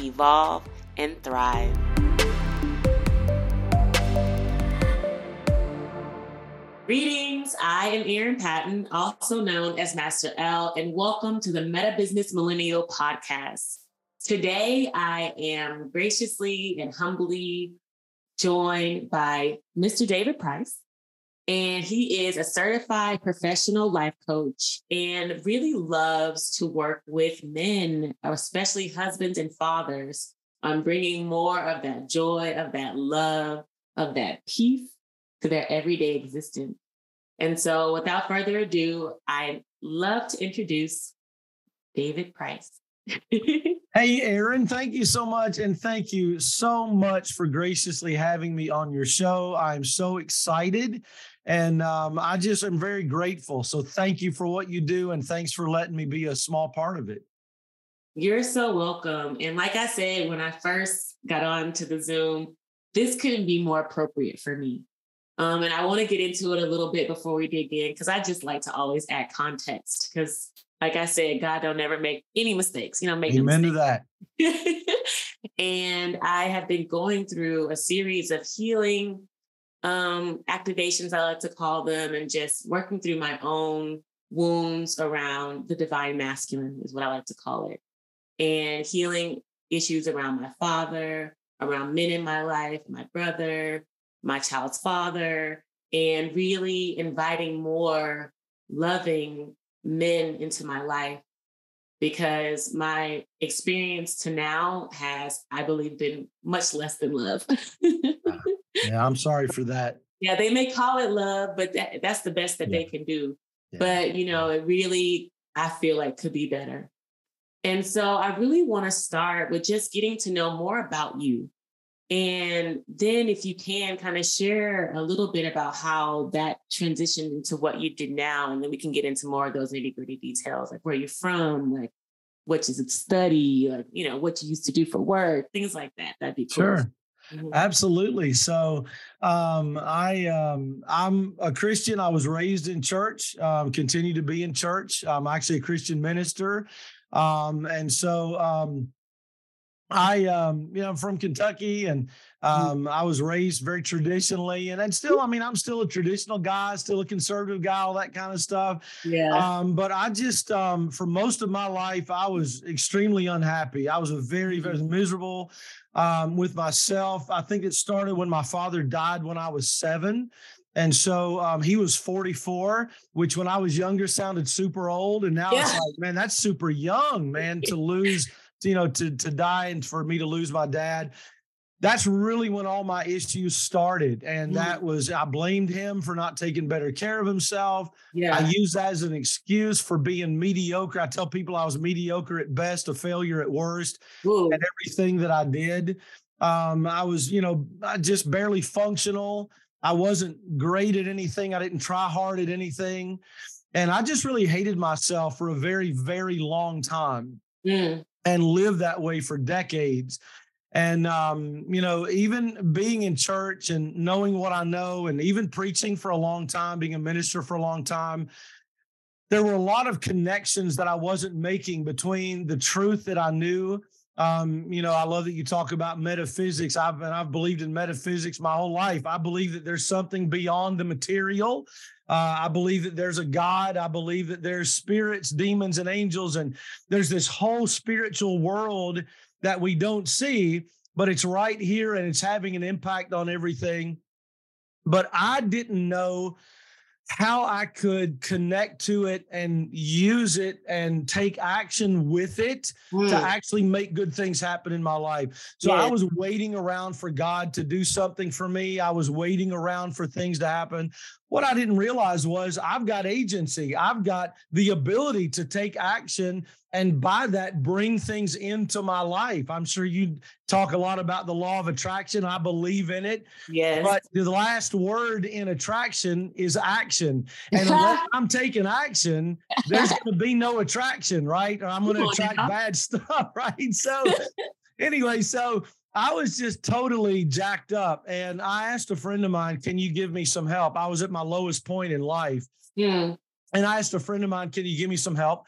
evolve, and thrive. Greetings, I am Erin Patten, also known as Master L, and welcome to the Meta Business Millennial Podcast. Today, I am graciously and humbly joined by Mr. David Price, and he is a certified professional life coach and really loves to work with men, especially husbands and fathers, on bringing more of that joy, of that love, of that peace to their everyday existence. And so, without further ado, I'd love to introduce David Price. hey, Erin, thank you so much. And thank you so much for graciously having me on your show. I'm so excited. And um, I just am very grateful. So thank you for what you do. And thanks for letting me be a small part of it. You're so welcome. And like I said, when I first got on to the Zoom, this couldn't be more appropriate for me. Um, and I want to get into it a little bit before we dig in, because I just like to always add context. Because, like I said, God don't ever make any mistakes. You know, make amen to that. and I have been going through a series of healing um, activations, I like to call them, and just working through my own wounds around the divine masculine is what I like to call it, and healing issues around my father, around men in my life, my brother, my child's father, and really inviting more loving men into my life because my experience to now has, I believe, been much less than love. yeah, I'm sorry for that. Yeah, they may call it love, but that, that's the best that yeah. they can do. Yeah. But, you know, it really, I feel like could be better. And so I really want to start with just getting to know more about you and then, if you can, kind of share a little bit about how that transitioned into what you did now, and then we can get into more of those nitty gritty details, like where you're from, like what you study, like you know what you used to do for work, things like that. That'd be cool. Sure. Mm-hmm. Absolutely. So, um, I um, I'm a Christian. I was raised in church. Um, continue to be in church. I'm actually a Christian minister, um, and so um, I, um, you know, I'm from Kentucky and mm-hmm. um, I was raised very traditionally. And then still, I mean, I'm still a traditional guy, still a conservative guy, all that kind of stuff. Yeah. Um, but I just, um, for most of my life, I was extremely unhappy. I was a very, very mm-hmm. miserable um, with myself. I think it started when my father died when I was seven. And so um, he was 44, which when I was younger sounded super old. And now yeah. it's like, man, that's super young, man, to lose you know, to to die and for me to lose my dad. That's really when all my issues started. And mm-hmm. that was, I blamed him for not taking better care of himself. Yeah. I use that as an excuse for being mediocre. I tell people I was mediocre at best, a failure at worst, Ooh. at everything that I did. Um, I was, you know, just barely functional. I wasn't great at anything. I didn't try hard at anything. And I just really hated myself for a very, very long time. Mm and lived that way for decades. And, um, you know, even being in church and knowing what I know, and even preaching for a long time, being a minister for a long time, there were a lot of connections that I wasn't making between the truth that I knew. Um, you know, I love that you talk about metaphysics. I've and I've believed in metaphysics my whole life. I believe that there's something beyond the material uh, I believe that there's a God. I believe that there's spirits, demons, and angels, and there's this whole spiritual world that we don't see, but it's right here and it's having an impact on everything. But I didn't know how I could connect to it and use it and take action with it mm. to actually make good things happen in my life. So yeah. I was waiting around for God to do something for me. I was waiting around for things to happen. What I didn't realize was I've got agency. I've got the ability to take action and by that bring things into my life. I'm sure you talk a lot about the law of attraction. I believe in it. Yes. But the last word in attraction is action. And unless I'm taking action, there's going to be no attraction, right? Or I'm going to attract bad stuff, right? So anyway, so I was just totally jacked up. And I asked a friend of mine, Can you give me some help? I was at my lowest point in life. Yeah. And I asked a friend of mine, Can you give me some help?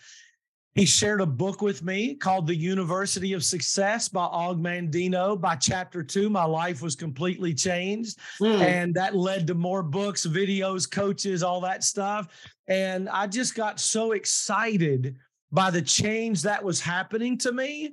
He shared a book with me called The University of Success by Og Mandino. By chapter two, my life was completely changed. Mm. And that led to more books, videos, coaches, all that stuff. And I just got so excited by the change that was happening to me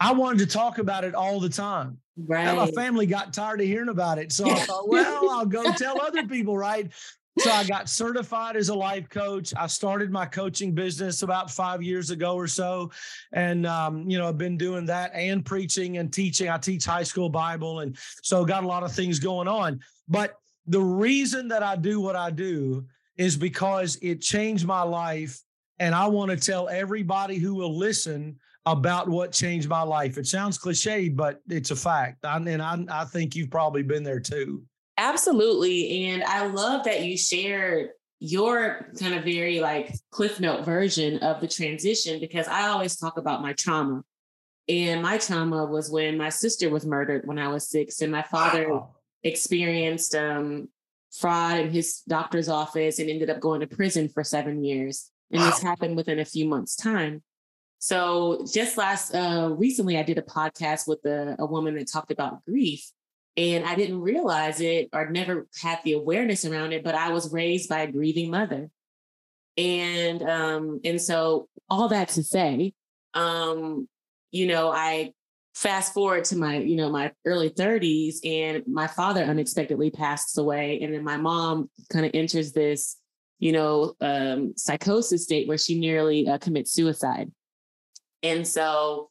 I wanted to talk about it all the time. Right. And my family got tired of hearing about it. So I thought, well, I'll go tell other people, right? So I got certified as a life coach. I started my coaching business about five years ago or so. And, um, you know, I've been doing that and preaching and teaching. I teach high school Bible. And so got a lot of things going on. But the reason that I do what I do is because it changed my life. And I want to tell everybody who will listen about what changed my life. It sounds cliche, but it's a fact. I, and I, I think you've probably been there too. Absolutely. And I love that you shared your kind of very like cliff note version of the transition because I always talk about my trauma. And my trauma was when my sister was murdered when I was six, and my father wow. experienced um, fraud in his doctor's office and ended up going to prison for seven years. And wow. this happened within a few months' time. So just last uh, recently, I did a podcast with a, a woman that talked about grief, and I didn't realize it or never had the awareness around it. But I was raised by a grieving mother, and um, and so all that to say, um, you know, I fast forward to my you know my early 30s, and my father unexpectedly passed away, and then my mom kind of enters this you know um, psychosis state where she nearly uh, commits suicide and so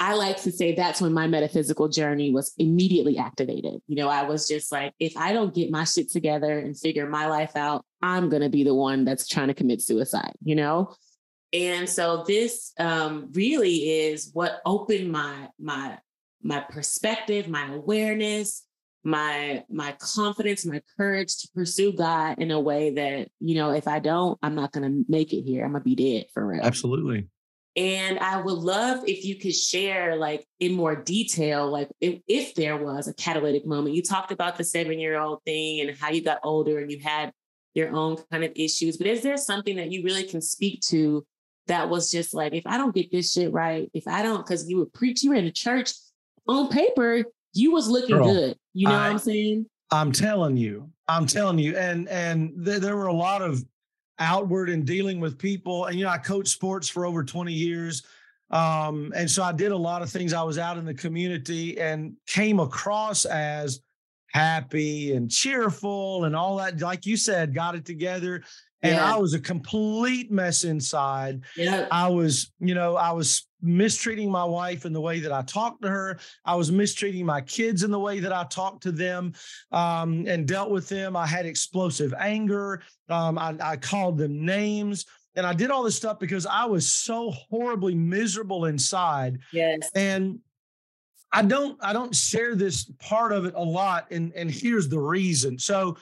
I like to say that's when my metaphysical journey was immediately activated. You know, I was just like, if I don't get my shit together and figure my life out, I'm going to be the one that's trying to commit suicide, you know? And so this um, really is what opened my my my perspective, my awareness, my my confidence, my courage to pursue God in a way that, you know, if I don't, I'm not going to make it here. I'm going to be dead for real. Absolutely. And I would love if you could share, like in more detail, like if, if there was a catalytic moment. You talked about the seven year old thing and how you got older and you had your own kind of issues. But is there something that you really can speak to that was just like, if I don't get this shit right, if I don't, because you were preach, you were in the church on paper, you was looking Girl, good. You know I, what I'm saying? I'm telling you, I'm telling you. And and th- there were a lot of outward in dealing with people. And, you know, I coached sports for over 20 years. Um, and so I did a lot of things. I was out in the community and came across as happy and cheerful and all that. Like you said, got it together. And yeah. I was a complete mess inside. Yeah. I was, you know, I was mistreating my wife in the way that I talked to her. I was mistreating my kids in the way that I talked to them um, and dealt with them. I had explosive anger. Um, I, I called them names. And I did all this stuff because I was so horribly miserable inside. Yes. And I don't I don't share this part of it a lot. And, and here's the reason. So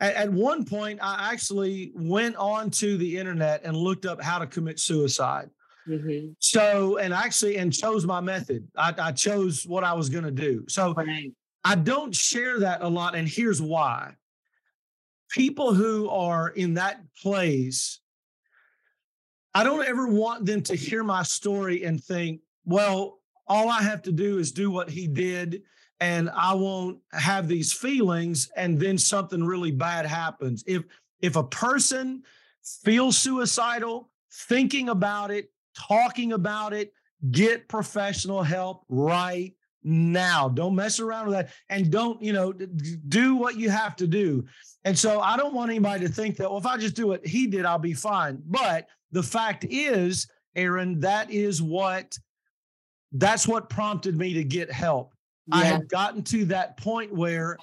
at, at one point, I actually went onto the internet and looked up how to commit suicide. Mm-hmm. So, and actually, and chose my method. I, I chose what I was going to do. So, right. I don't share that a lot. And here's why people who are in that place, I don't ever want them to hear my story and think, well, all I have to do is do what he did and I won't have these feelings and then something really bad happens. If if a person feels suicidal, thinking about it, talking about it, get professional help right now. Don't mess around with that and don't, you know, do what you have to do. And so I don't want anybody to think that, well, if I just do what he did, I'll be fine. But the fact is, Erin, that is what that's what prompted me to get help. Yeah. I had gotten to that point where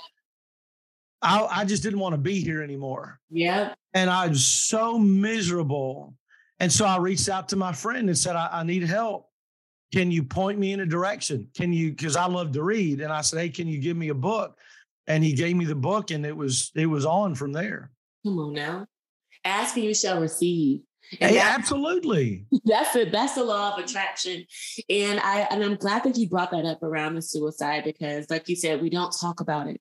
I, I just didn't want to be here anymore. Yeah. And I was so miserable. And so I reached out to my friend and said, I, I need help. Can you point me in a direction? Can you, because I love to read. And I said, Hey, can you give me a book? And he gave me the book and it was, it was on from there. Come on now. Ask and you shall receive. And hey, absolutely. That's it. That's the law of attraction. And I and I'm glad that you brought that up around the suicide because, like you said, we don't talk about it.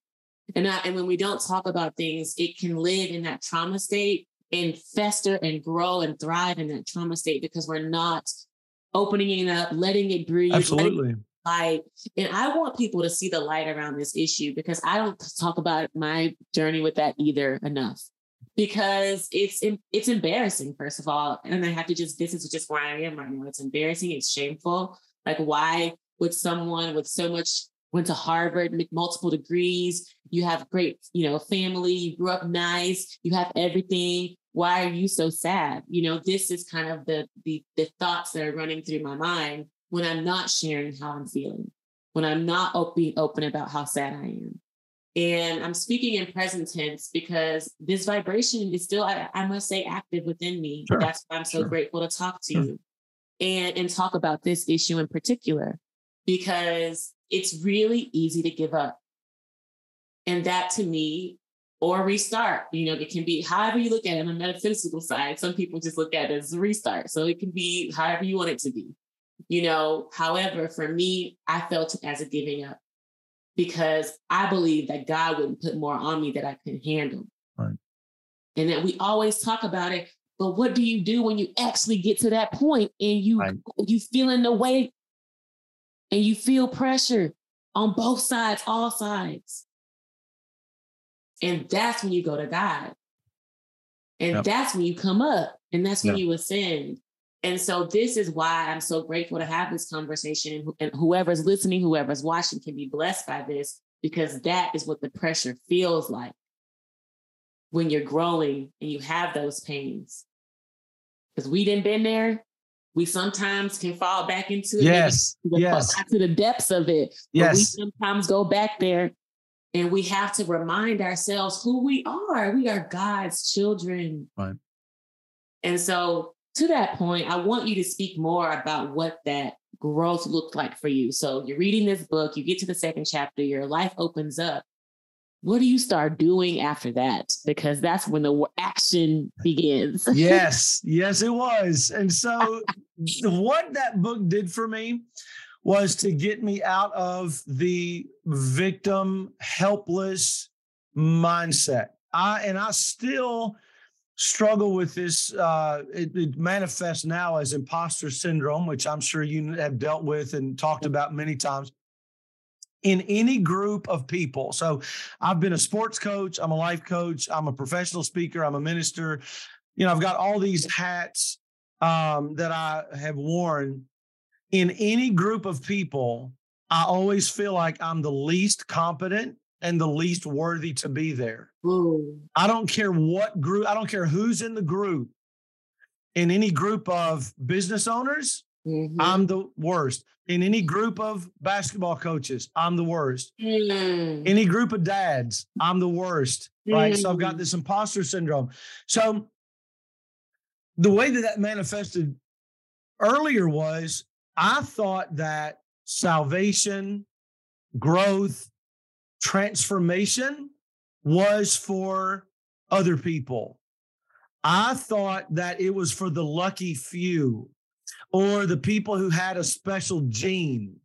And I, and when we don't talk about things, it can live in that trauma state and fester and grow and thrive in that trauma state because we're not opening it up, letting it breathe. Absolutely. It light. And I want people to see the light around this issue because I don't talk about my journey with that either enough because it's it's embarrassing first of all and i have to just this is just where i am right now it's embarrassing it's shameful like why would someone with so much went to harvard multiple degrees you have great you know family you grew up nice you have everything why are you so sad you know this is kind of the the, the thoughts that are running through my mind when i'm not sharing how i'm feeling when i'm not being open about how sad i am and I'm speaking in present tense because this vibration is still, I, I must say, active within me. Sure. That's why I'm so sure. grateful to talk to sure. you and, and talk about this issue in particular, because it's really easy to give up. And that to me, or restart, you know, it can be however you look at it on the metaphysical side. Some people just look at it as a restart. So it can be however you want it to be. You know, however, for me, I felt it as a giving up because I believe that God wouldn't put more on me that I could handle. Right. And that we always talk about it, but what do you do when you actually get to that point and you right. you feeling the weight and you feel pressure on both sides, all sides. And that's when you go to God. And yep. that's when you come up and that's when yep. you ascend. And so this is why I'm so grateful to have this conversation and whoever's listening, whoever's watching can be blessed by this because that is what the pressure feels like when you're growing and you have those pains. Because we didn't been there, we sometimes can fall back into it. Yes. To the, yes. To the depths of it. Yes. we sometimes go back there and we have to remind ourselves who we are. We are God's children. Right. And so to that point, I want you to speak more about what that growth looked like for you. So you're reading this book, you get to the second chapter, your life opens up. What do you start doing after that? Because that's when the action begins. yes, yes, it was. And so, what that book did for me was to get me out of the victim, helpless mindset. I and I still struggle with this. Uh, it, it, manifests now as imposter syndrome, which I'm sure you have dealt with and talked about many times. In any group of people. So I've been a sports coach, I'm a life coach, I'm a professional speaker, I'm a minister. You know, I've got all these hats um, that I have worn. In any group of people, I always feel like I'm the least competent and the least worthy to be there. Ooh. I don't care what group, I don't care who's in the group. In any group of business owners, mm-hmm. I'm the worst. In any group of basketball coaches, I'm the worst. Mm. Any group of dads, I'm the worst. Mm. Right. So I've got mm. this imposter syndrome. So the way that that manifested earlier was I thought that salvation, growth, transformation was for other people. I thought that it was for the lucky few or the people who had a special gene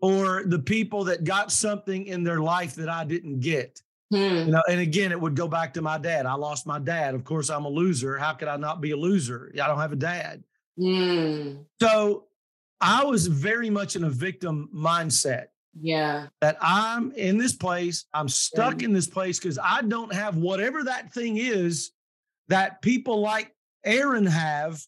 or the people that got something in their life that I didn't get. Hmm. You know, and again, it would go back to my dad. I lost my dad. Of course, I'm a loser. How could I not be a loser? I don't have a dad. Hmm. So I was very much in a victim mindset. Yeah. That I'm in this place, I'm stuck yeah. in this place because I don't have whatever that thing is that people like Erin have.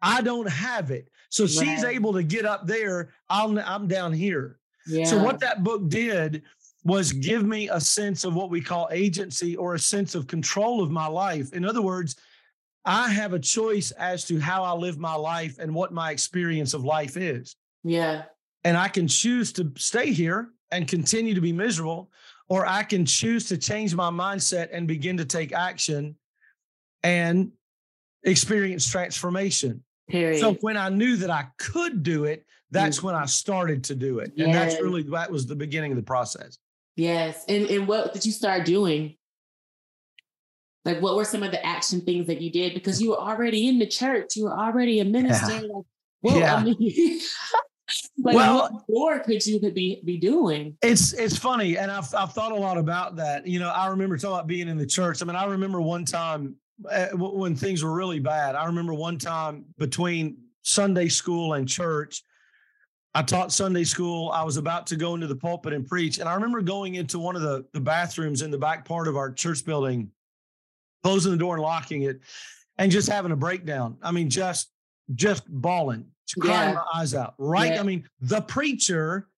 I don't have it. So right. she's able to get up there. I'm, I'm down here. Yeah. So what that book did was give me a sense of what we call agency or a sense of control of my life. In other words, I have a choice as to how I live my life and what my experience of life is. Yeah. And I can choose to stay here and continue to be miserable, or I can choose to change my mindset and begin to take action and experience transformation. Period. So when I knew that I could do it, that's mm-hmm. when I started to do it. And that's really that was the beginning of the process. Yes. And and what did you start doing? Like what were some of the action things that you did? Because you were already in the church, you were already a minister. Yeah. Like, well, yeah. I mean, like well, what more could you could be be doing? It's it's funny, and I've I've thought a lot about that. You know, I remember talking about being in the church. I mean, I remember one time uh, when things were really bad. I remember one time between Sunday school and church. I taught Sunday school. I was about to go into the pulpit and preach. And I remember going into one of the, the bathrooms in the back part of our church building, closing the door and locking it, and just having a breakdown. I mean, just just bawling, crying yeah. my eyes out. Right. Yeah. I mean, the preacher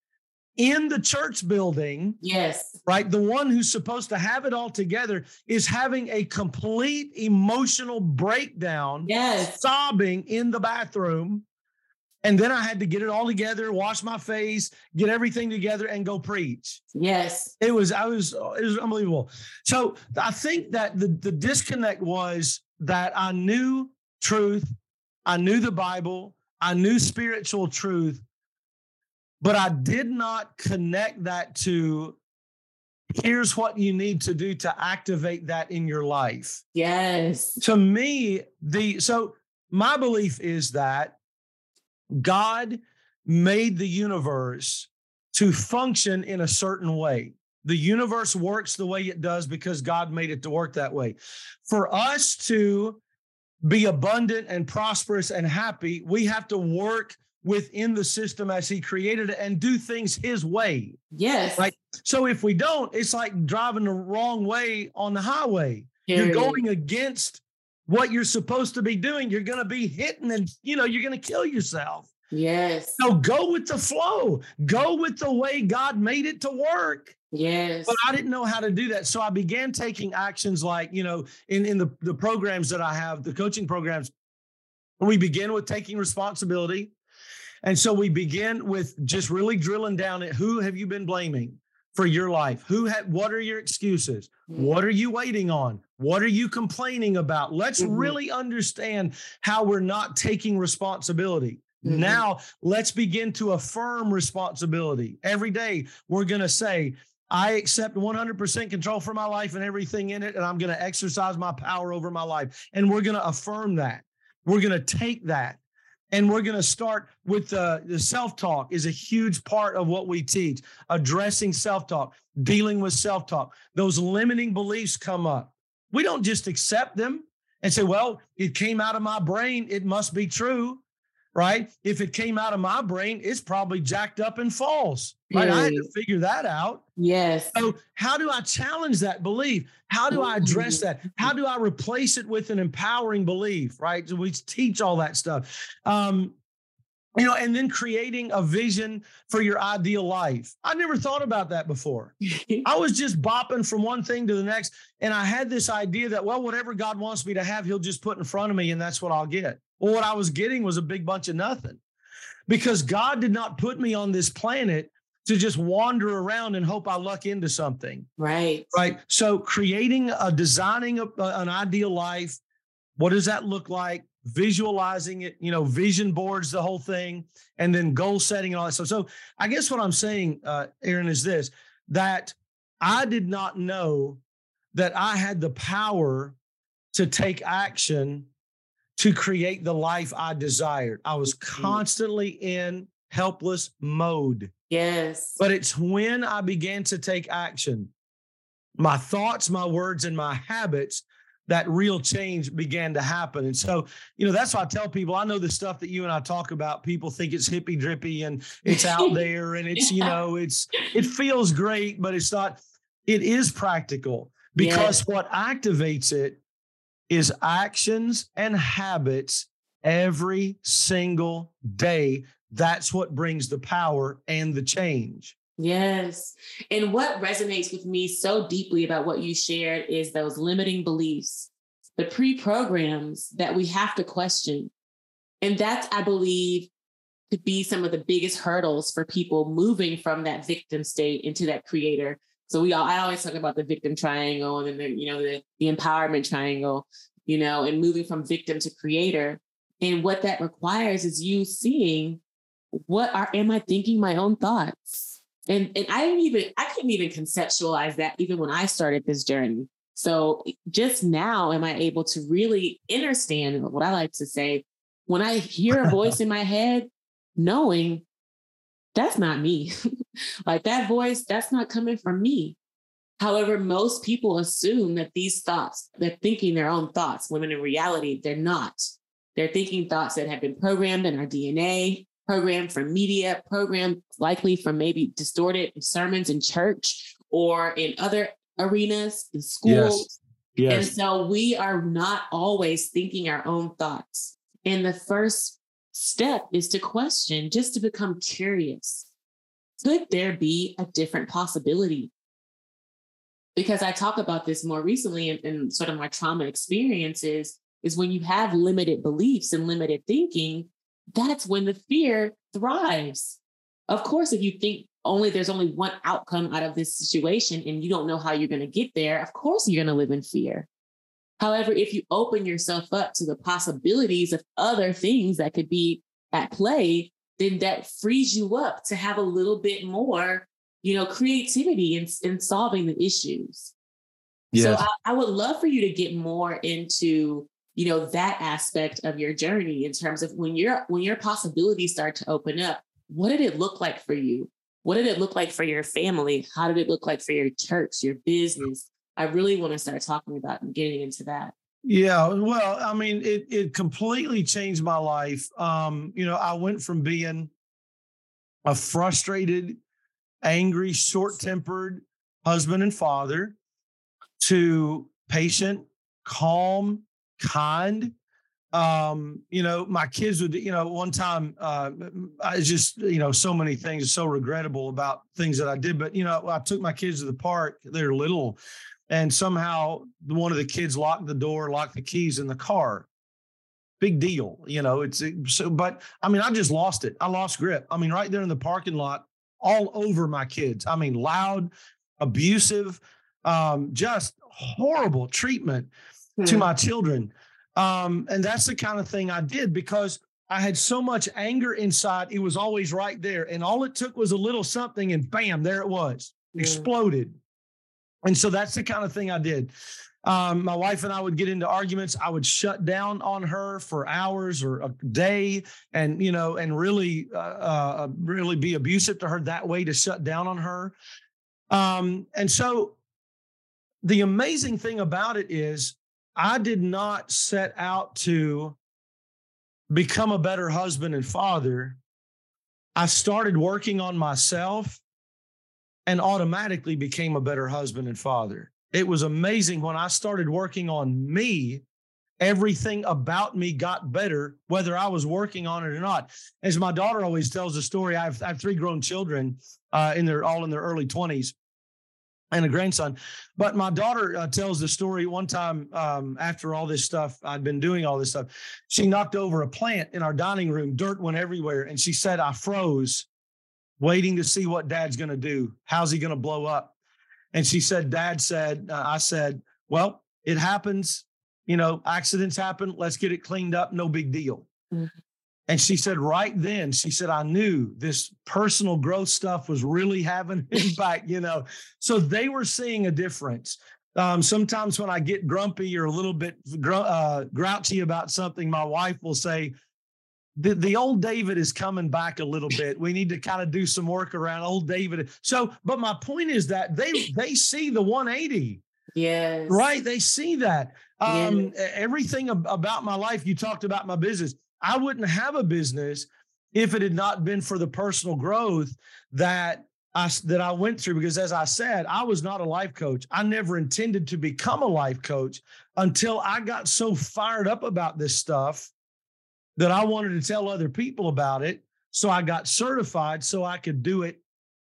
in the church building. Yes. Right. The one who's supposed to have it all together is having a complete emotional breakdown. Yes. Sobbing in the bathroom. And then I had to get it all together, wash my face, get everything together, and go preach. Yes. It was, I was, it was unbelievable. So I think that the, the disconnect was that I knew truth, I knew the Bible, I knew spiritual truth, but I did not connect that to here's what you need to do to activate that in your life. Yes. To me, the so my belief is that God made the universe to function in a certain way. The universe works the way it does because God made it to work that way. For us to be abundant and prosperous and happy, we have to work within the system as he created it and do things his way. Yes. Right. So if we don't, it's like driving the wrong way on the highway. You're going against what you're supposed to be doing. You're going to be hitting and, you know, you're going to kill yourself. Yes. So go with the flow. Go with the way God made it to work. Yes. But I didn't know how to do that. So I began taking actions like, you know, in, in the, the programs that I have, the coaching programs, we begin with taking responsibility. And so we begin with just really drilling down at who have you been blaming for your life? Who had what are your excuses? Mm-hmm. What are you waiting on? What are you complaining about? Let's mm-hmm. really understand how we're not taking responsibility. Mm-hmm. Now, let's begin to affirm responsibility. Every day, we're going to say, I accept 100% control for my life and everything in it, and I'm going to exercise my power over my life. And we're going to affirm that. We're going to take that and we're going to start with the, the self talk is a huge part of what we teach, addressing self talk, dealing with self talk. Those limiting beliefs come up. We don't just accept them and say, well, it came out of my brain. It must be true, right? If it came out of my brain, it's probably jacked up and false, right? I had to figure that out. Yes. So, how do I challenge that belief? How do I address mm-hmm. that? How do I replace it with an empowering belief, right? So we teach all that stuff. Um, you know, and then creating a vision for your ideal life. I never thought about that before. I was just bopping from one thing to the next. And I had this idea that, well, whatever God wants me to have, He'll just put in front of me, and that's what I'll get. Well, what I was getting was a big bunch of nothing because God did not put me on this planet to just wander around and hope I luck into something. Right. Right. So creating a designing a, an ideal life, what does that look like? Visualizing it, you know, vision boards, the whole thing, and then goal setting and all that stuff. So I guess what I'm saying, uh, Erin, is this that I did not know that I had the power to take action to create the life I desired. I was mm-hmm. constantly in helpless mode. Yes. But it's when I began to take action, my thoughts, my words, and my habits, that real change began to happen. And so, you know, that's why I tell people I know the stuff that you and I talk about. People think it's hippy drippy and it's out there and it's, yeah. you know, it's, it feels great, but it's not, it is practical because yes. what activates it is actions and habits every single day that's what brings the power and the change. Yes. And what resonates with me so deeply about what you shared is those limiting beliefs, the pre programs that we have to question. And that's, I believe, to be some of the biggest hurdles for people moving from that victim state into that creator So we all, I always talk about the victim triangle and then the, you know the, the empowerment triangle, you know, and moving from victim to creator. And what that requires is you seeing what are am I thinking my own thoughts? And and I didn't even I couldn't even conceptualize that even when I started this journey. So just now am I able to really understand what I like to say when I hear a voice in my head, knowing that's not me. like that voice, that's not coming from me. However, most people assume that these thoughts, they're thinking their own thoughts, when in reality, they're not. They're thinking thoughts that have been programmed in our DNA, programmed from media, program likely from maybe distorted sermons in church or in other arenas, in schools. Yes. Yes. And so we are not always thinking our own thoughts. And the first step is to question, just to become curious. Could there be a different possibility? Because I talk about this more recently in, in sort of my trauma experiences, is when you have limited beliefs and limited thinking, that's when the fear thrives. Of course, if you think only there's only one outcome out of this situation and you don't know how you're going to get there, of course you're going to live in fear. However, if you open yourself up to the possibilities of other things that could be at play, then that frees you up to have a little bit more, you know, creativity in, in solving the issues. Yes. So I, I would love for you to get more into, you know, that aspect of your journey in terms of when your when your possibilities start to open up, what did it look like for you? What did it look like for your family? How did it look like for your church, your business? I really want to start talking about and getting into that. Yeah, well, I mean, it it completely changed my life. Um, you know, I went from being a frustrated, angry, short-tempered husband and father to patient, calm, kind. Um, you know, my kids would, you know, one time uh I just, you know, so many things so regrettable about things that I did. But you know, I took my kids to the park, they're little, and somehow one of the kids locked the door, locked the keys in the car. Big deal, you know. It's so, but I mean, I just lost it. I lost grip. I mean, right there in the parking lot, all over my kids. I mean, loud, abusive, um, just horrible treatment hmm. to my children. Um, and that's the kind of thing I did because I had so much anger inside. It was always right there. And all it took was a little something, and bam, there it was, yeah. exploded. And so that's the kind of thing I did. Um, my wife and I would get into arguments. I would shut down on her for hours or a day, and you know, and really, uh, uh, really be abusive to her that way to shut down on her. Um, and so, the amazing thing about it is, I did not set out to become a better husband and father. I started working on myself and automatically became a better husband and father. It was amazing when I started working on me, everything about me got better, whether I was working on it or not. As my daughter always tells the story, I have, I have three grown children uh, in their all in their early 20s and a grandson. But my daughter uh, tells the story one time um, after all this stuff, I'd been doing all this stuff. She knocked over a plant in our dining room, dirt went everywhere. And she said, I froze waiting to see what dad's going to do. How's he going to blow up? And she said, Dad said, uh, I said, well, it happens. You know, accidents happen. Let's get it cleaned up. No big deal. Mm-hmm. And she said, right then, she said, I knew this personal growth stuff was really having an impact, you know. So they were seeing a difference. Um, sometimes when I get grumpy or a little bit gr- uh, grouchy about something, my wife will say, the, the old David is coming back a little bit. We need to kind of do some work around old David. So, but my point is that they they see the 180. Yes. Right. They see that. Um, yes. everything about my life, you talked about my business. I wouldn't have a business if it had not been for the personal growth that I that I went through because as I said, I was not a life coach. I never intended to become a life coach until I got so fired up about this stuff that I wanted to tell other people about it. So I got certified so I could do it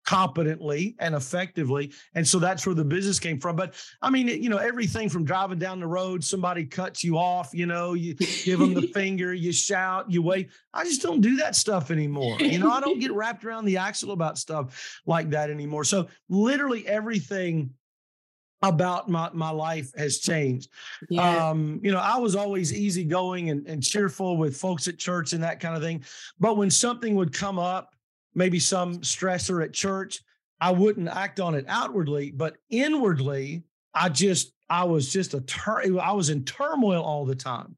competently and effectively. And so that's where the business came from. But I mean, you know, everything from driving down the road, somebody cuts you off, you know, you give them the finger, you shout, you wait. I just don't do that stuff anymore. You know, I don't get wrapped around the axle about stuff like that anymore. So literally everything about my, my life has changed. Yeah. Um, you know, I was always easygoing and, and cheerful with folks at church and that kind of thing. But when something would come up, maybe some stressor at church, I wouldn't act on it outwardly, but inwardly, I just, I was just a, tur- I was in turmoil all the time.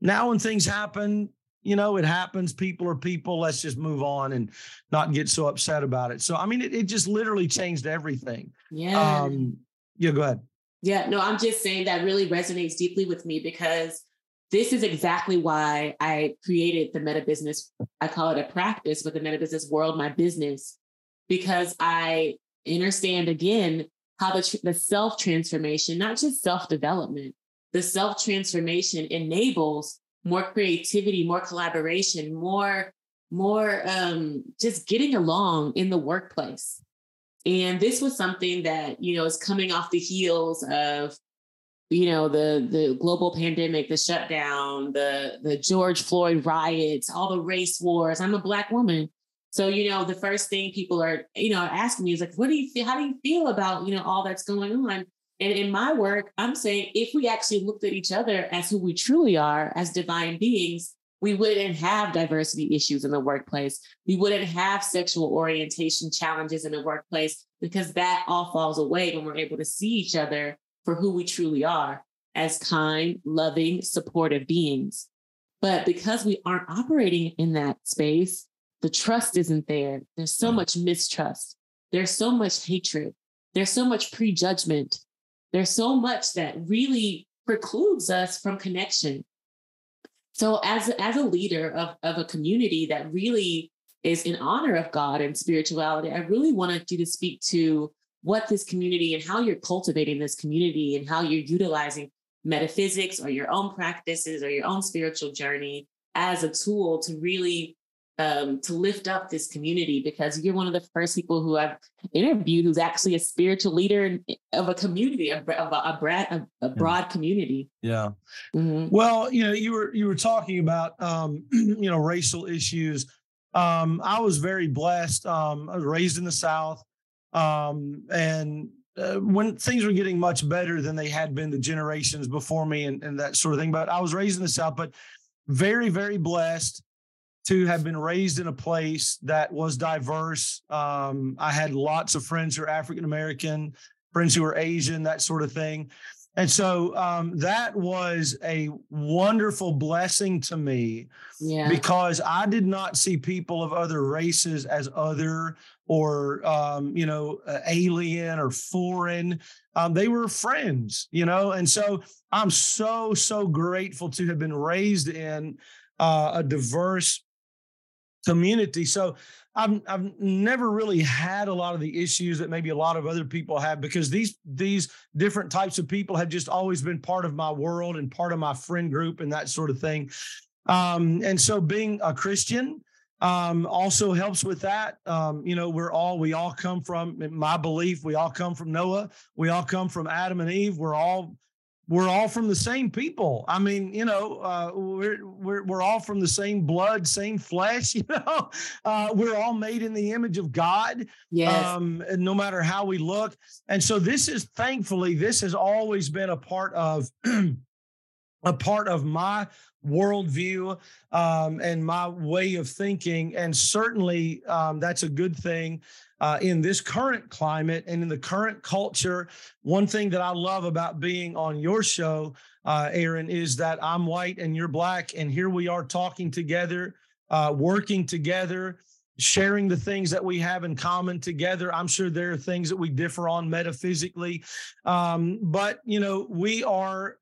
Now, when things happen, you know, it happens. People are people. Let's just move on and not get so upset about it. So, I mean, it, it just literally changed everything. Yeah. Um, yeah, go ahead. Yeah, no, I'm just saying that really resonates deeply with me because this is exactly why I created the meta business. I call it a practice, but the meta business world, my business, because I understand again how the, the self transformation, not just self development, the self transformation enables more creativity, more collaboration, more more um, just getting along in the workplace. And this was something that, you know, is coming off the heels of, you know, the the global pandemic, the shutdown, the the George Floyd riots, all the race wars. I'm a black woman. So, you know, the first thing people are, you know, asking me is like, what do you feel? How do you feel about, you know, all that's going on? And in my work, I'm saying if we actually looked at each other as who we truly are as divine beings, we wouldn't have diversity issues in the workplace. We wouldn't have sexual orientation challenges in the workplace because that all falls away when we're able to see each other for who we truly are as kind, loving, supportive beings. But because we aren't operating in that space, the trust isn't there. There's so mm. much mistrust. There's so much hatred. There's so much prejudgment. There's so much that really precludes us from connection so as, as a leader of, of a community that really is in honor of God and spirituality, I really wanted you to speak to what this community and how you're cultivating this community and how you're utilizing metaphysics or your own practices or your own spiritual journey as a tool to really um, to lift up this community because you're one of the first people who I've interviewed who's actually a spiritual leader of a community, of a, a, broad, a, broad community. Yeah. Mm-hmm. Well, you know, you were you were talking about um, you know racial issues. Um, I was very blessed. Um, I was raised in the South, um, and uh, when things were getting much better than they had been the generations before me, and, and that sort of thing. But I was raised in the South, but very very blessed to have been raised in a place that was diverse. Um, I had lots of friends who are African American, friends who are Asian, that sort of thing. And so um, that was a wonderful blessing to me yeah. because I did not see people of other races as other or, um, you know, uh, alien or foreign. Um, they were friends, you know. And so I'm so, so grateful to have been raised in uh, a diverse community. So I've I've never really had a lot of the issues that maybe a lot of other people have because these these different types of people have just always been part of my world and part of my friend group and that sort of thing. Um, and so being a Christian um, also helps with that. Um, you know, we're all we all come from my belief. We all come from Noah. We all come from Adam and Eve. We're all we're all from the same people. I mean, you know, uh, we're we're we're all from the same blood, same flesh. You know, uh, we're all made in the image of God. Yes. Um, and no matter how we look, and so this is thankfully this has always been a part of. a part of my worldview um, and my way of thinking. And certainly um, that's a good thing uh, in this current climate and in the current culture. One thing that I love about being on your show, uh, Erin, is that I'm white and you're black, and here we are talking together, uh, working together. Sharing the things that we have in common together. I'm sure there are things that we differ on metaphysically. Um, but, you know, we are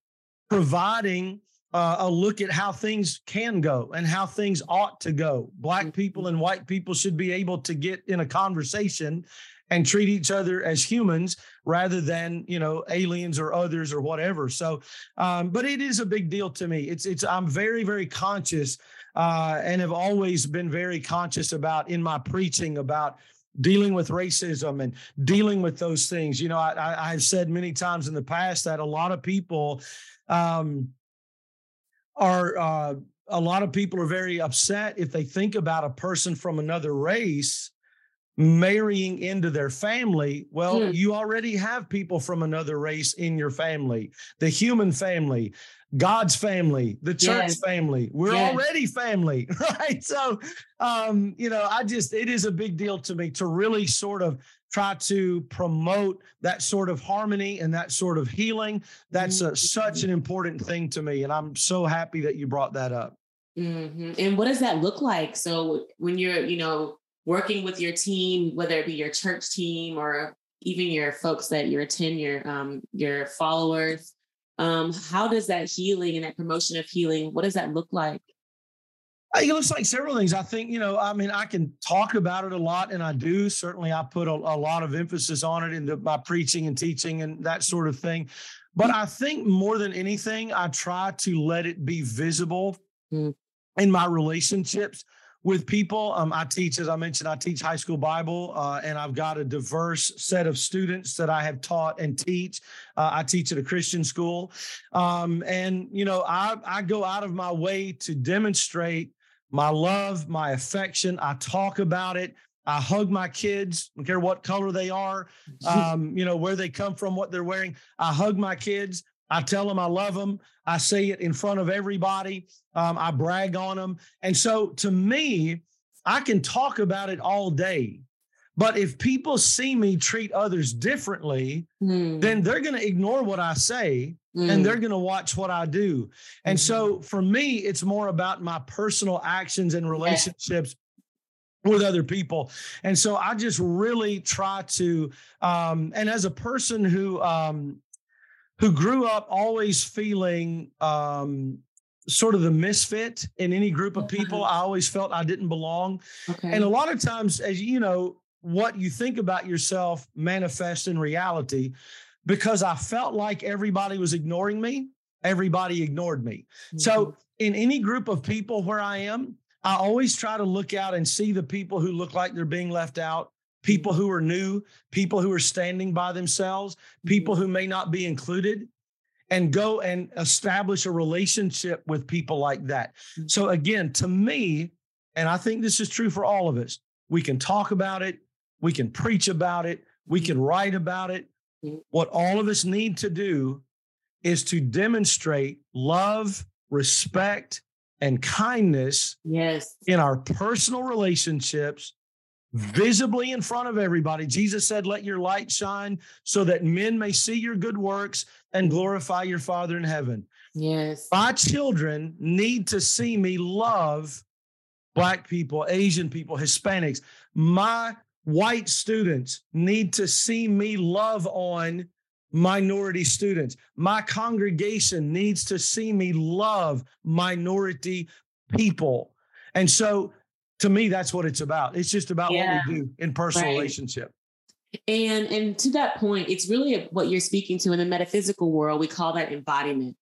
providing uh, a look at how things can go and how things ought to go. Black people mm-hmm. and white people should be able to get in a conversation and treat each other as humans rather than you know aliens or others or whatever. So, um, but it is a big deal to me. It's it's I'm very very conscious uh, and have always been very conscious about in my preaching about dealing with racism and dealing with those things. You know, I, have said many times in the past that a lot of people um, are, uh, a lot of people are very upset if they think about a person from another race marrying into their family. Well, hmm. you already have people from another race in your family, the human family. God's family, the church yes. family. We're yes. already family, right? So, um, you know, I just, it is a big deal to me to really sort of try to promote that sort of harmony and that sort of healing. That's a, such an important thing to me. And I'm so happy that you brought that up. Mm-hmm. And what does that look like? So, when you're, you know, working with your team, whether it be your church team or even your folks that you attend, your um, your followers, um, how does that healing and that promotion of healing, what does that look like? It looks like several things. I think, you know, I mean, I can talk about it a lot, and I do. Certainly, I put a, a lot of emphasis on it into my preaching and teaching and that sort of thing. But I think more than anything, I try to let it be visible mm. in my relationships with people. Um, I teach, as I mentioned, I teach high school Bible, uh, and I've got a diverse set of students that I have taught and teach. Uh, I teach at a Christian school, um, and you know, I I go out of my way to demonstrate my love, my affection. I talk about it. I hug my kids, don't care what color they are, um, you know, where they come from, what they're wearing. I hug my kids. I tell them I love them. I say it in front of everybody. Um, I brag on them. And so to me, I can talk about it all day. But if people see me treat others differently, mm. then they're going to ignore what I say mm. and they're going to watch what I do. And mm-hmm. so for me, it's more about my personal actions and relationships yeah. with other people. And so I just really try to, um, and as a person who, um, who grew up always feeling um, sort of the misfit in any group of people. I always felt I didn't belong. Okay. And a lot of times, as you know, what you think about yourself manifests in reality because I felt like everybody was ignoring me, everybody ignored me. Mm-hmm. So, in any group of people where I am, I always try to look out and see the people who look like they're being left out, people who are new, people who are standing by themselves, people who may not be included, and go and establish a relationship with people like that. Mm. So, again, to me, and I think this is true for all of us, we can talk about it, we can preach about it, we can write about it. Mm. What all of us need to do is to demonstrate love, respect, and kindness yes. in our personal relationships visibly in front of everybody. Jesus said, Let your light shine so that men may see your good works and glorify your Father in heaven. Yes. My children need to see me love Black people, Asian people, Hispanics. My white students need to see me love on minority students. My congregation needs to see me love minority people. And so to me, that's what it's about. It's just about yeah. what we do in personal right. relationship. And and to that point, it's really what you're speaking to in the metaphysical world. We call that embodiment.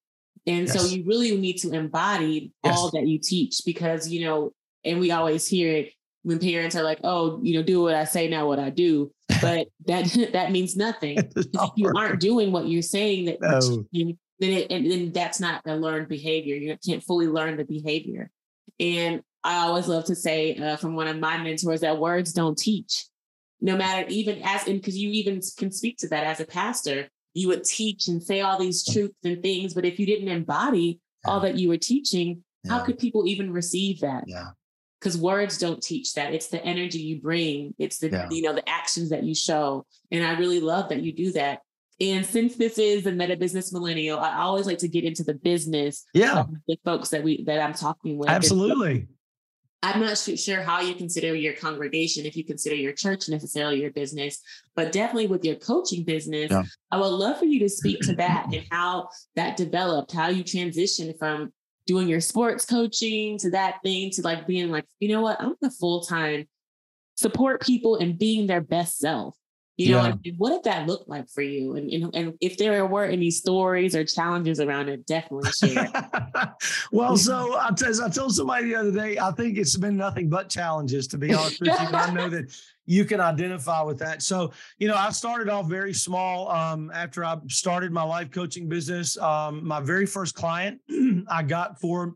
And yes. so you really need to embody yes. all that you teach because you know, and we always hear it when parents are like, "Oh, you know, do what I say, not what I do." But that that means nothing. if you aren't doing what you're saying, that no. you, then it, and then that's not a learned behavior. You can't fully learn the behavior. And I always love to say uh, from one of my mentors that words don't teach. No matter even as in because you even can speak to that as a pastor, you would teach and say all these truths and things, but if you didn't embody yeah. all that you were teaching, yeah. how could people even receive that? Yeah. Because words don't teach that. It's the energy you bring. It's the yeah. you know the actions that you show, and I really love that you do that. And since this is the meta business millennial, I always like to get into the business. Yeah, the folks that we that I'm talking with. Absolutely. I'm not sure how you consider your congregation, if you consider your church necessarily your business, but definitely with your coaching business, yeah. I would love for you to speak to that and how that developed, how you transitioned from doing your sports coaching to that thing to like being like, you know what, I'm a full time support people and being their best self. You know, and what did that look like for you? And, and, and if there were any stories or challenges around it, definitely share. well, so I, as I told somebody the other day, I think it's been nothing but challenges, to be honest with you. I know that you can identify with that. So, you know, I started off very small. Um, after I started my life coaching business, um, my very first client I got for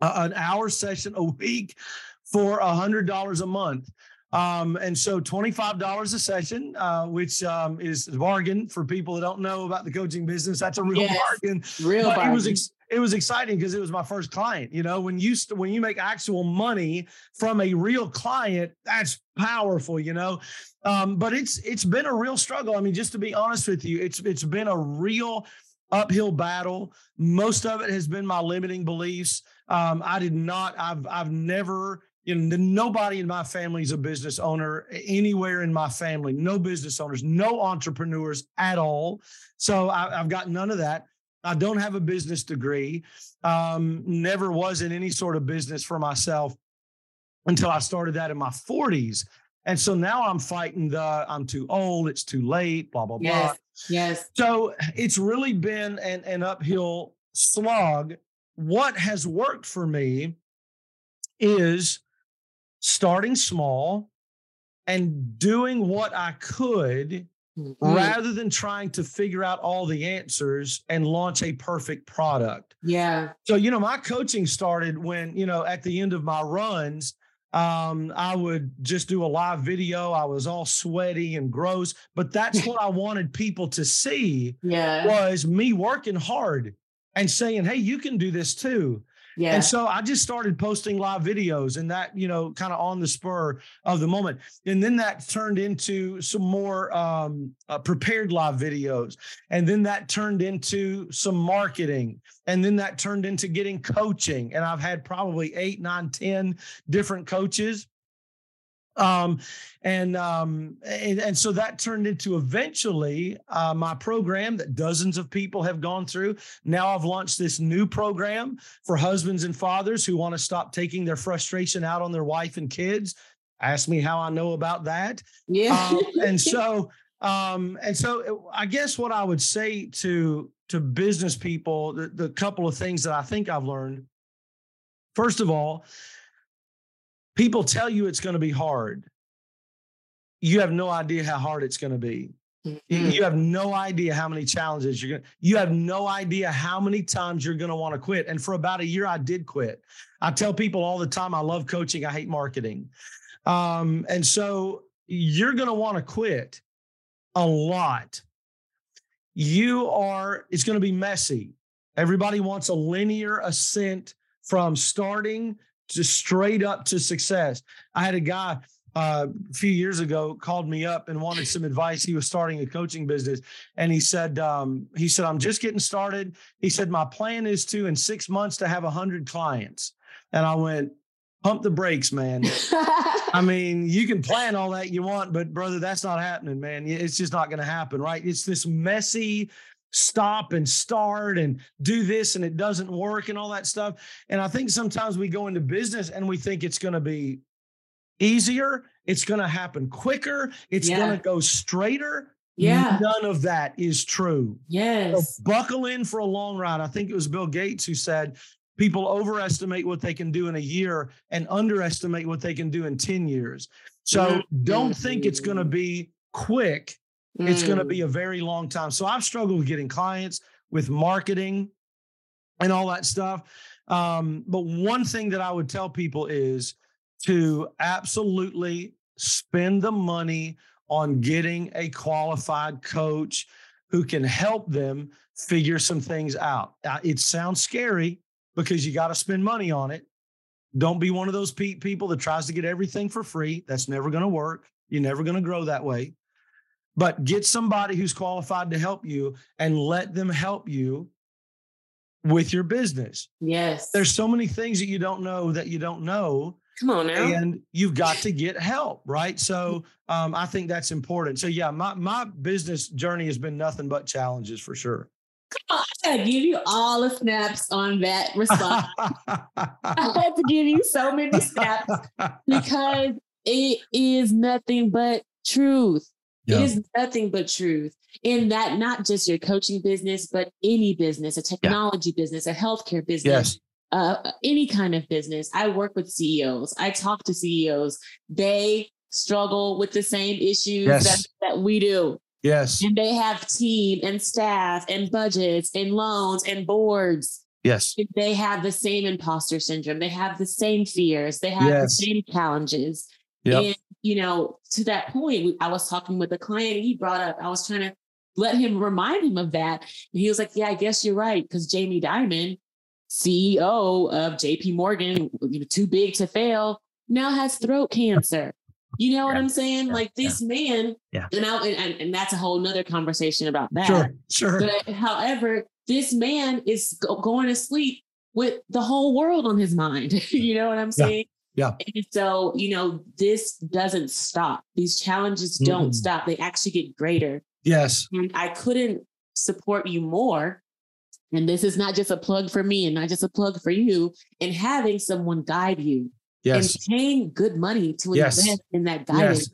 a, an hour session a week for a hundred dollars a month. Um, and so $25 a session, uh, which um, is a bargain for people that don't know about the coaching business. That's a real yes, bargain. Real but bargain. It was, ex- it was exciting because it was my first client. You know, when you st- when you make actual money from a real client, that's powerful. You know, um, but it's it's been a real struggle. I mean, just to be honest with you, it's it's been a real uphill battle. Most of it has been my limiting beliefs. Um, I did not. I've I've never. You know, nobody in my family is a business owner anywhere in my family. No business owners, no entrepreneurs at all. So I, I've got none of that. I don't have a business degree. Um, never was in any sort of business for myself until I started that in my 40s. And so now I'm fighting the I'm too old, it's too late, blah, blah, yes, blah. Yes. So it's really been an, an uphill slog. What has worked for me is starting small and doing what I could Mm-hmm. rather than trying to figure out all the answers and launch a perfect product. Yeah. So, you know, my coaching started when, you know, at the end of my runs, um, I would just do a live video. I was all sweaty and gross, but that's what I wanted people to see yeah. was me working hard and saying, Hey, you can do this too. Yeah. And so I just started posting live videos and that, you know, kind of on the spur of the moment. And then that turned into some more um, uh, prepared live videos. And then that turned into some marketing. And then that turned into getting coaching. And I've had probably eight, nine, ten different coaches um, and, um, and, and so that turned into eventually uh, my program that dozens of people have gone through. Now I've launched this new program for husbands and fathers who want to stop taking their frustration out on their wife and kids. Ask me how I know about that. Yeah. Um, and so um, and so I guess what I would say to to business people, the, the couple of things that I think I've learned. First of all, People tell you it's going to be hard. You have no idea how hard it's going to be. Mm-hmm. You have no idea how many challenges you're going to, you have no idea how many times you're going to want to quit. And for about a year, I did quit. I tell people all the time, I love coaching. I hate marketing. Um, and so you're going to want to quit a lot. You are, it's going to be messy. Everybody wants a linear ascent from starting just straight up to success. I had a guy uh, a few years ago called me up and wanted some advice. He was starting a coaching business, and he said, um, he said, I'm just getting started. He said, my plan is to in six months to have a hundred clients. And I went, pump the brakes, man. I mean, you can plan all that you want, but brother, that's not happening, man. It's just not going to happen, right? It's this messy stop and start and do this and it doesn't work and all that stuff. And I think sometimes we go into business and we think it's going to be easier, it's going to happen quicker, it's yeah. going to go straighter. Yeah. None of that is true. Yes. So buckle in for a long ride. I think it was Bill Gates who said people overestimate what they can do in a year and underestimate what they can do in 10 years. So mm-hmm. don't think it's going to be quick Mm. It's going to be a very long time. So I've struggled with getting clients, with marketing, and all that stuff. Um, but one thing that I would tell people is to absolutely spend the money on getting a qualified coach who can help them figure some things out. It sounds scary because you got to spend money on it. Don't be one of those people that tries to get everything for free. That's never going to work. You're never going to grow that way but get somebody who's qualified to help you and let them help you with your business. Yes. There's so many things that you don't know that you don't know. Come on now. And you've got to get help, right? So um, I think that's important. So yeah, my my business journey has been nothing but challenges for sure. Come on, I gotta give you all the snaps on that response. I had to give you so many snaps because it is nothing but truth. It is nothing but truth in that not just your coaching business, but any business, a technology yeah. business, a healthcare business, yes. uh, any kind of business. I work with CEOs. I talk to CEOs. They struggle with the same issues yes. that, that we do. Yes. And they have team and staff and budgets and loans and boards. Yes. They have the same imposter syndrome. They have the same fears. They have yes. the same challenges. Yep. And, you know, to that point, I was talking with a client, he brought up, I was trying to let him remind him of that. And he was like, Yeah, I guess you're right. Because Jamie Dimon, CEO of JP Morgan, too big to fail, now has throat cancer. You know what I'm saying? Yeah, like this yeah. man, yeah. and, I, and and that's a whole nother conversation about that. Sure, sure. But however, this man is go- going to sleep with the whole world on his mind. you know what I'm saying? Yeah. And so, you know, this doesn't stop. These challenges don't mm. stop. They actually get greater. Yes. And I couldn't support you more. And this is not just a plug for me and not just a plug for you in having someone guide you yes. and paying good money to invest yes. in that guidance. Yes.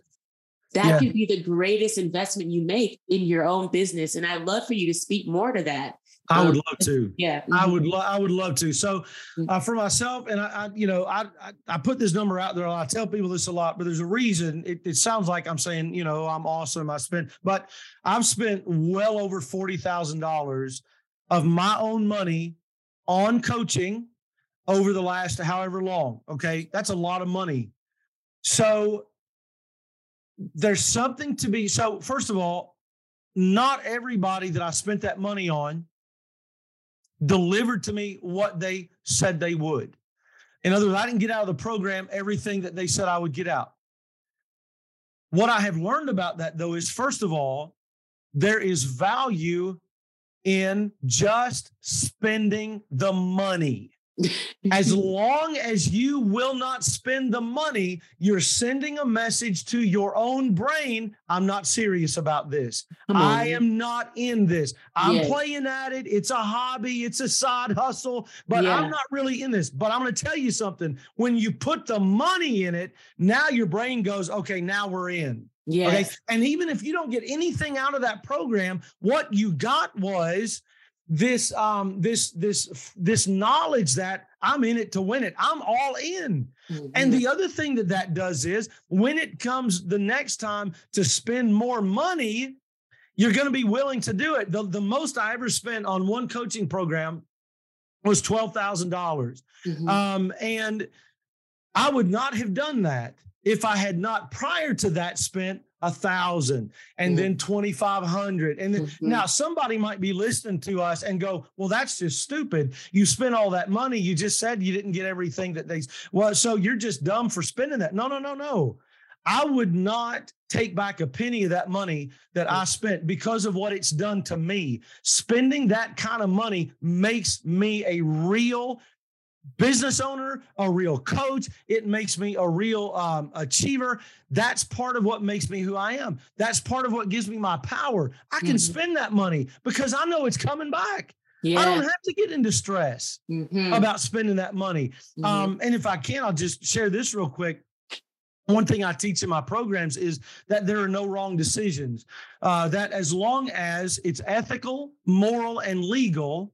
That yeah. could be the greatest investment you make in your own business. And I'd love for you to speak more to that. I would love to. Yeah, mm-hmm. I would. Lo- I would love to. So, mm-hmm. uh, for myself, and I, I you know, I, I, I put this number out there. I tell people this a lot, but there's a reason. It, it sounds like I'm saying, you know, I'm awesome. I spent, but I've spent well over forty thousand dollars of my own money on coaching over the last however long. Okay. That's a lot of money. So there's something to be. So, first of all, not everybody that I spent that money on delivered to me what they said they would. In other words, I didn't get out of the program everything that they said I would get out. What I have learned about that, though, is first of all, there is value in just spending the money as long as you will not spend the money, you're sending a message to your own brain I'm not serious about this. I am not in this. I'm yes. playing at it. It's a hobby, it's a side hustle, but yeah. I'm not really in this. But I'm going to tell you something. When you put the money in it, now your brain goes, okay, now we're in. Yeah. Okay. And even if you don't get anything out of that program, what you got was this um this this this knowledge that i'm in it to win it i'm all in mm-hmm. and the other thing that that does is when it comes the next time to spend more money you're going to be willing to do it the, the most i ever spent on one coaching program was $12000 mm-hmm. um, and i would not have done that if i had not prior to that spent a thousand and mm-hmm. then 2500 and then mm-hmm. now somebody might be listening to us and go well that's just stupid. You spent all that money. You just said you didn't get everything that they well so you're just dumb for spending that. No no no no. I would not take back a penny of that money that i spent because of what it's done to me. Spending that kind of money makes me a real business owner, a real coach. It makes me a real um, achiever. That's part of what makes me who I am. That's part of what gives me my power. I can mm-hmm. spend that money because I know it's coming back. Yeah. I don't have to get into stress mm-hmm. about spending that money. Mm-hmm. Um, and if I can, I'll just share this real quick. One thing I teach in my programs is that there are no wrong decisions. Uh, that as long as it's ethical, moral, and legal,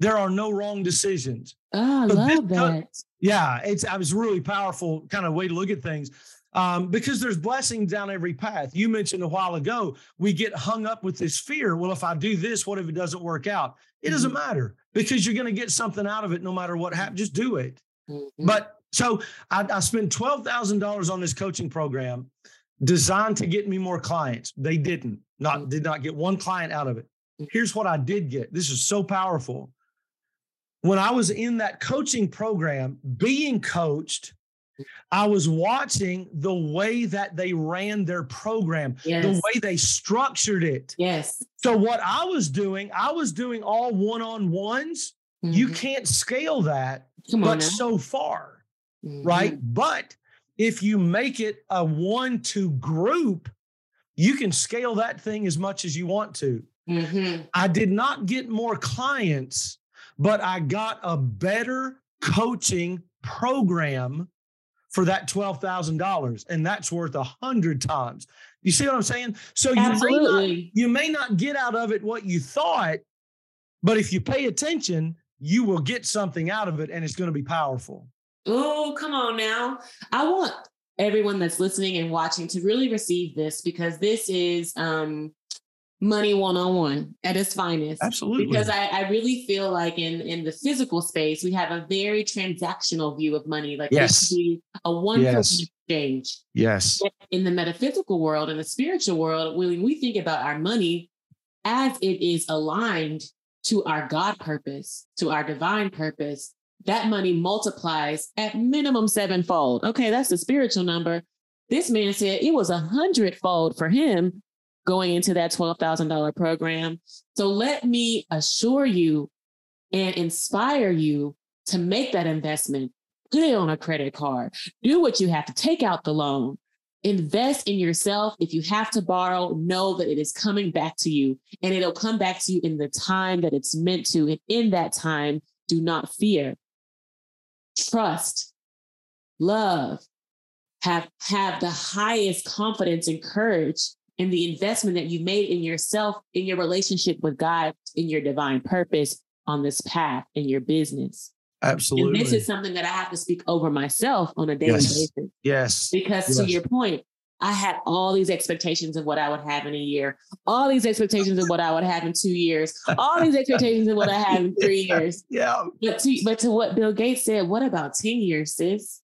there are no wrong decisions. Oh, I so love that. Yeah, it's I was really powerful kind of way to look at things. Um, because there's blessings down every path. You mentioned a while ago, we get hung up with this fear. Well, if I do this, what if it doesn't work out? It mm-hmm. doesn't matter because you're going to get something out of it no matter what happens. Just do it. Mm-hmm. But so I, I spent $12,000 on this coaching program designed to get me more clients. They didn't, not, mm-hmm. did not get one client out of it. Mm. Here's what I did get. This is so powerful when I was in that coaching program, being coached, I was watching the way that they ran their program, yes. the way they structured it. Yes. So, what I was doing, I was doing all one on ones. Mm-hmm. You can't scale that, Come but so far, mm-hmm. right? But if you make it a one to group, you can scale that thing as much as you want to. Mm-hmm. I did not get more clients but I got a better coaching program for that $12,000 and that's worth a hundred times. You see what I'm saying? So you may, not, you may not get out of it what you thought, but if you pay attention, you will get something out of it and it's going to be powerful. Oh, come on now. I want everyone that's listening and watching to really receive this because this is um money one-on-one at its finest. Absolutely. Because I, I really feel like in in the physical space we have a very transactional view of money. Like yes. a one yes. exchange. Yes. In the metaphysical world and the spiritual world when we think about our money as it is aligned to our god purpose to our divine purpose that money multiplies at minimum sevenfold. Okay that's the spiritual number. This man said it was a hundredfold for him going into that $12,000 program. So let me assure you and inspire you to make that investment. Put it on a credit card. Do what you have to take out the loan. Invest in yourself. If you have to borrow, know that it is coming back to you and it'll come back to you in the time that it's meant to. And in that time, do not fear. Trust, love, have, have the highest confidence and courage and the investment that you made in yourself, in your relationship with God, in your divine purpose on this path in your business. Absolutely. And this is something that I have to speak over myself on a daily yes. basis. Yes. Because yes. to your point, I had all these expectations of what I would have in a year, all these expectations of what I would have in two years, all these expectations of what I have in three years. Yeah. But to, but to what Bill Gates said, what about 10 years, sis?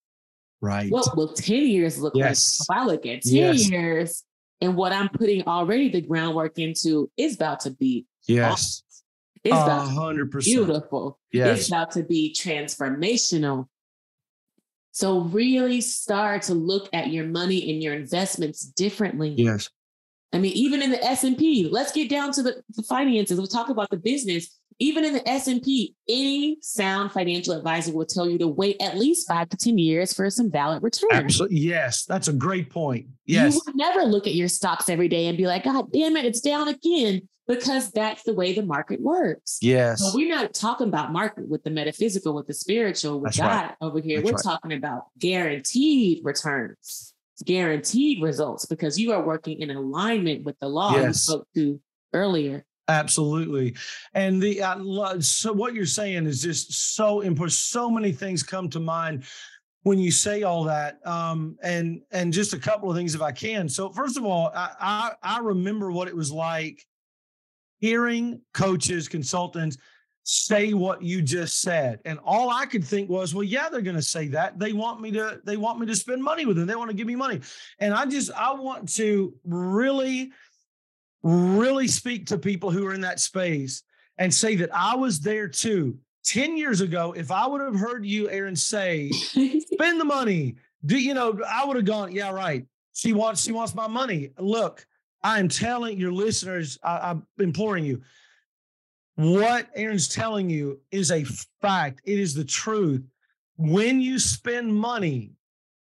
Right. What will 10 years look yes. like? If I look at 10 yes. years, and what I'm putting already the groundwork into is about to be yes. Awesome. It's about 100%. beautiful. Yes. It's about to be transformational. So really start to look at your money and your investments differently. Yes. I mean, even in the S&P, let's get down to the, the finances. We'll talk about the business even in the S&P, any sound financial advisor will tell you to wait at least five to 10 years for some valid return. Absolutely. Yes, that's a great point. Yes. You would never look at your stocks every day and be like, God damn it, it's down again, because that's the way the market works. Yes. So we're not talking about market with the metaphysical, with the spiritual, with that's God right. over here. That's we're right. talking about guaranteed returns, guaranteed results, because you are working in alignment with the law yes. you spoke to earlier. Absolutely. And the uh, so what you're saying is just so important. So many things come to mind when you say all that. Um, and and just a couple of things if I can. So first of all, I, I, I remember what it was like hearing coaches, consultants say what you just said. And all I could think was, well, yeah, they're going to say that. They want me to they want me to spend money with them. They want to give me money. And I just I want to really really speak to people who are in that space and say that I was there too. 10 years ago, if I would have heard you, Erin, say, spend the money, do you know, I would have gone, yeah, right. She wants, she wants my money. Look, I'm telling your listeners, I, I'm imploring you, what Erin's telling you is a fact. It is the truth. When you spend money,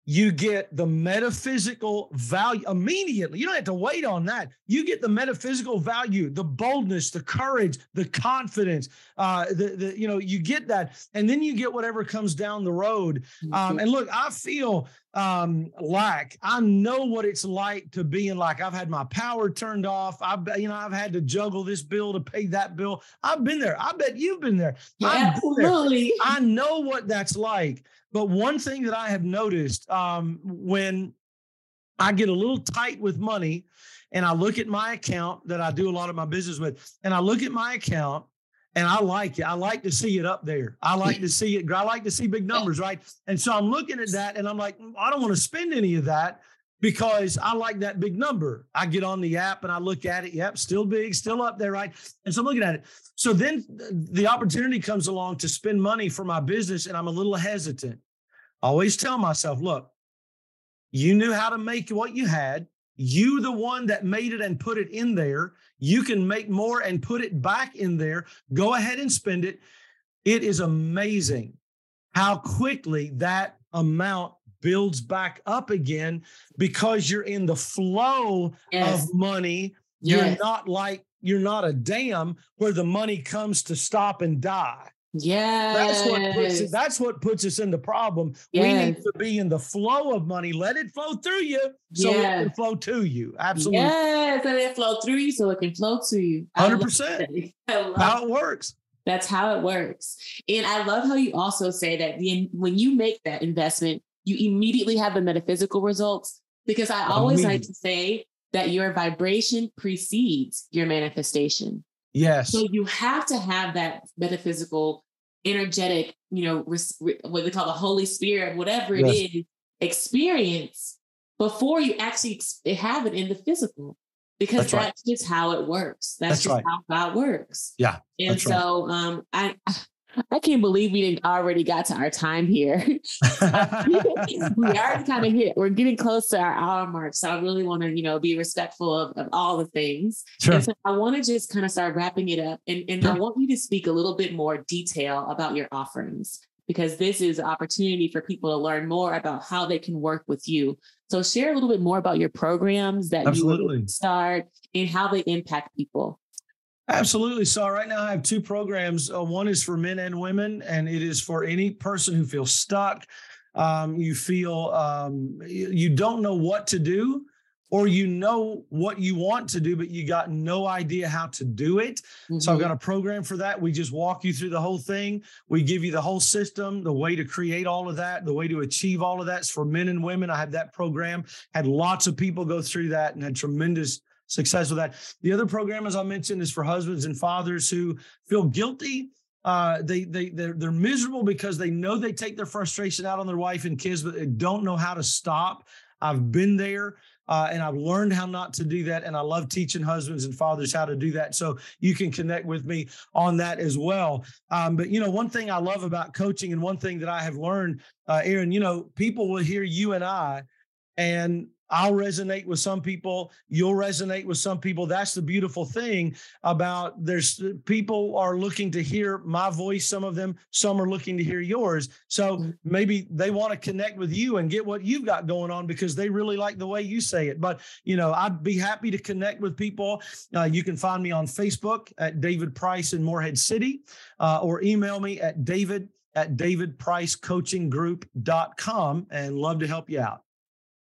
you get the metaphysical value immediately. You don't have to wait on that. You get the metaphysical value, the boldness, the courage, the confidence. Uh, the, the you know you get that, and then you get whatever comes down the road. Um, and look, I feel um, like I know what it's like to be in like I've had my power turned off. I've you know I've had to juggle this bill to pay that bill. I've been there. I bet you've been there. Yeah, absolutely. There. I know what that's like. But one thing that I have noticed um, when I get a little tight with money and I look at my account that I do a lot of my business with, and I look at my account and I like it. I like to see it up there. I like to see it. I like to see big numbers, right? And so I'm looking at that and I'm like, mm, I don't want to spend any of that because I like that big number. I get on the app and I look at it. Yep, still big, still up there, right? And so I'm looking at it. So then the opportunity comes along to spend money for my business and I'm a little hesitant always tell myself, look, you knew how to make what you had. You, the one that made it and put it in there, you can make more and put it back in there. Go ahead and spend it. It is amazing how quickly that amount builds back up again because you're in the flow yes. of money. Yes. You're not like, you're not a dam where the money comes to stop and die. Yeah. That's what puts it, that's what puts us in the problem. Yes. We need to be in the flow of money. Let it flow through you so yes. it can flow to you. Absolutely. Yes, let it flow through you so it can flow to you. Hundred percent. How it works. That's how it works. And I love how you also say that the, when you make that investment, you immediately have the metaphysical results. Because I always like to say that your vibration precedes your manifestation. Yes. So you have to have that metaphysical, energetic, you know, res- what they call the Holy Spirit, whatever it yes. is, experience before you actually have it in the physical because that's, that's right. just how it works. That's, that's just right. how God works. Yeah. And so right. um I I can't believe we didn't already got to our time here. we already kind of hit. We're getting close to our hour mark, so I really want to, you know, be respectful of, of all the things. Sure. And so I want to just kind of start wrapping it up, and and sure. I want you to speak a little bit more detail about your offerings because this is an opportunity for people to learn more about how they can work with you. So share a little bit more about your programs that Absolutely. you start and how they impact people. Absolutely. So right now I have two programs. Uh, one is for men and women, and it is for any person who feels stuck. Um, you feel um, you don't know what to do, or you know what you want to do, but you got no idea how to do it. Mm-hmm. So I've got mm-hmm. a program for that. We just walk you through the whole thing. We give you the whole system, the way to create all of that, the way to achieve all of that. It's for men and women. I have that program. Had lots of people go through that and had tremendous success with that. The other program, as I mentioned, is for husbands and fathers who feel guilty uh, they they they're, they're miserable because they know they take their frustration out on their wife and kids, but they don't know how to stop. I've been there. Uh, and I've learned how not to do that. And I love teaching husbands and fathers how to do that. So you can connect with me on that as well. Um, but, you know, one thing I love about coaching and one thing that I have learned, uh, Erin, you know, people will hear you and I and I'll resonate with some people. You'll resonate with some people. That's the beautiful thing about there's people are looking to hear my voice. Some of them, some are looking to hear yours. So mm-hmm. maybe they want to connect with you and get what you've got going on because they really like the way you say it. But, you know, I'd be happy to connect with people. Uh, you can find me on Facebook at David Price in Morehead City uh, or email me at david at davidpricecoachinggroup.com and love to help you out.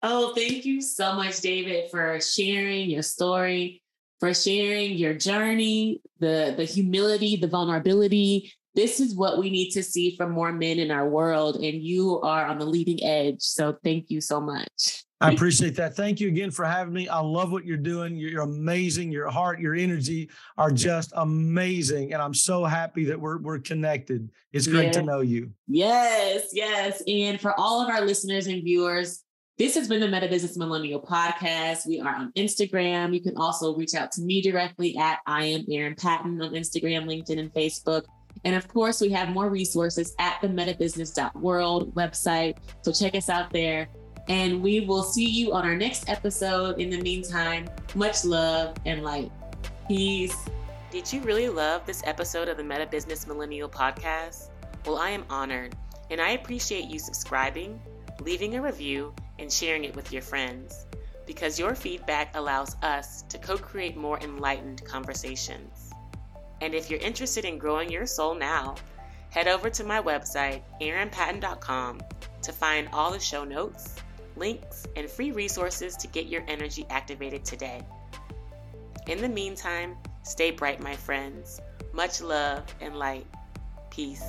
Oh, thank you so much, David, for sharing your story, for sharing your journey, the, the humility, the vulnerability. This is what we need to see from more men in our world. And you are on the leading edge. So thank you so much. I appreciate that. Thank you again for having me. I love what you're doing. You're amazing. Your heart, your energy are just amazing. And I'm so happy that we're we're connected. It's great to know you. Yes, yes. And for all of our listeners and viewers, this has been the Meta Business Millennial Podcast. We are on Instagram. You can also reach out to me directly at I am Erin Patten on Instagram, LinkedIn, and Facebook. And of course, we have more resources at the metabusiness.world website. So check us out there. And we will see you on our next episode. In the meantime, much love and light. Peace. Did you really love this episode of the Meta Business Millennial Podcast? Well, I am honored, and I appreciate you subscribing, leaving a review, and sharing it with your friends because your feedback allows us to co create more enlightened conversations. And if you're interested in growing your soul now, head over to my website, erinpatten.com, to find all the show notes, links, and free resources to get your energy activated today. In the meantime, stay bright, my friends. Much love and light. Peace.